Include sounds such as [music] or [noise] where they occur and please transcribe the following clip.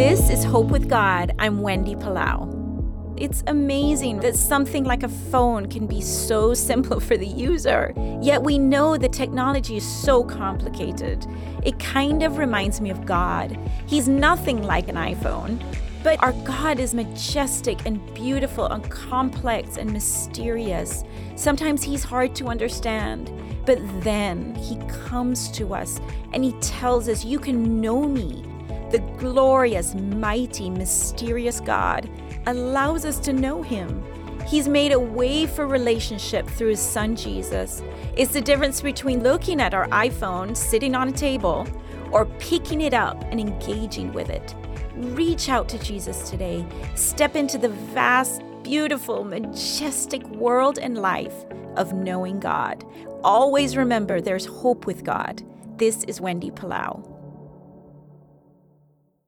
This is Hope with God. I'm Wendy Palau. It's amazing that something like a phone can be so [laughs] simple for the user, yet we know the technology is so complicated. It kind of reminds me of God. He's nothing like an iPhone, but our God is majestic and beautiful and complex and mysterious. Sometimes He's hard to understand, but then He comes to us and He tells us, You can know me. The glorious, mighty, mysterious God allows us to know Him. He's made a way for relationship through His Son Jesus. It's the difference between looking at our iPhone sitting on a table or picking it up and engaging with it. Reach out to Jesus today. Step into the vast, beautiful, majestic world and life of knowing God. Always remember there's hope with God. This is Wendy Palau.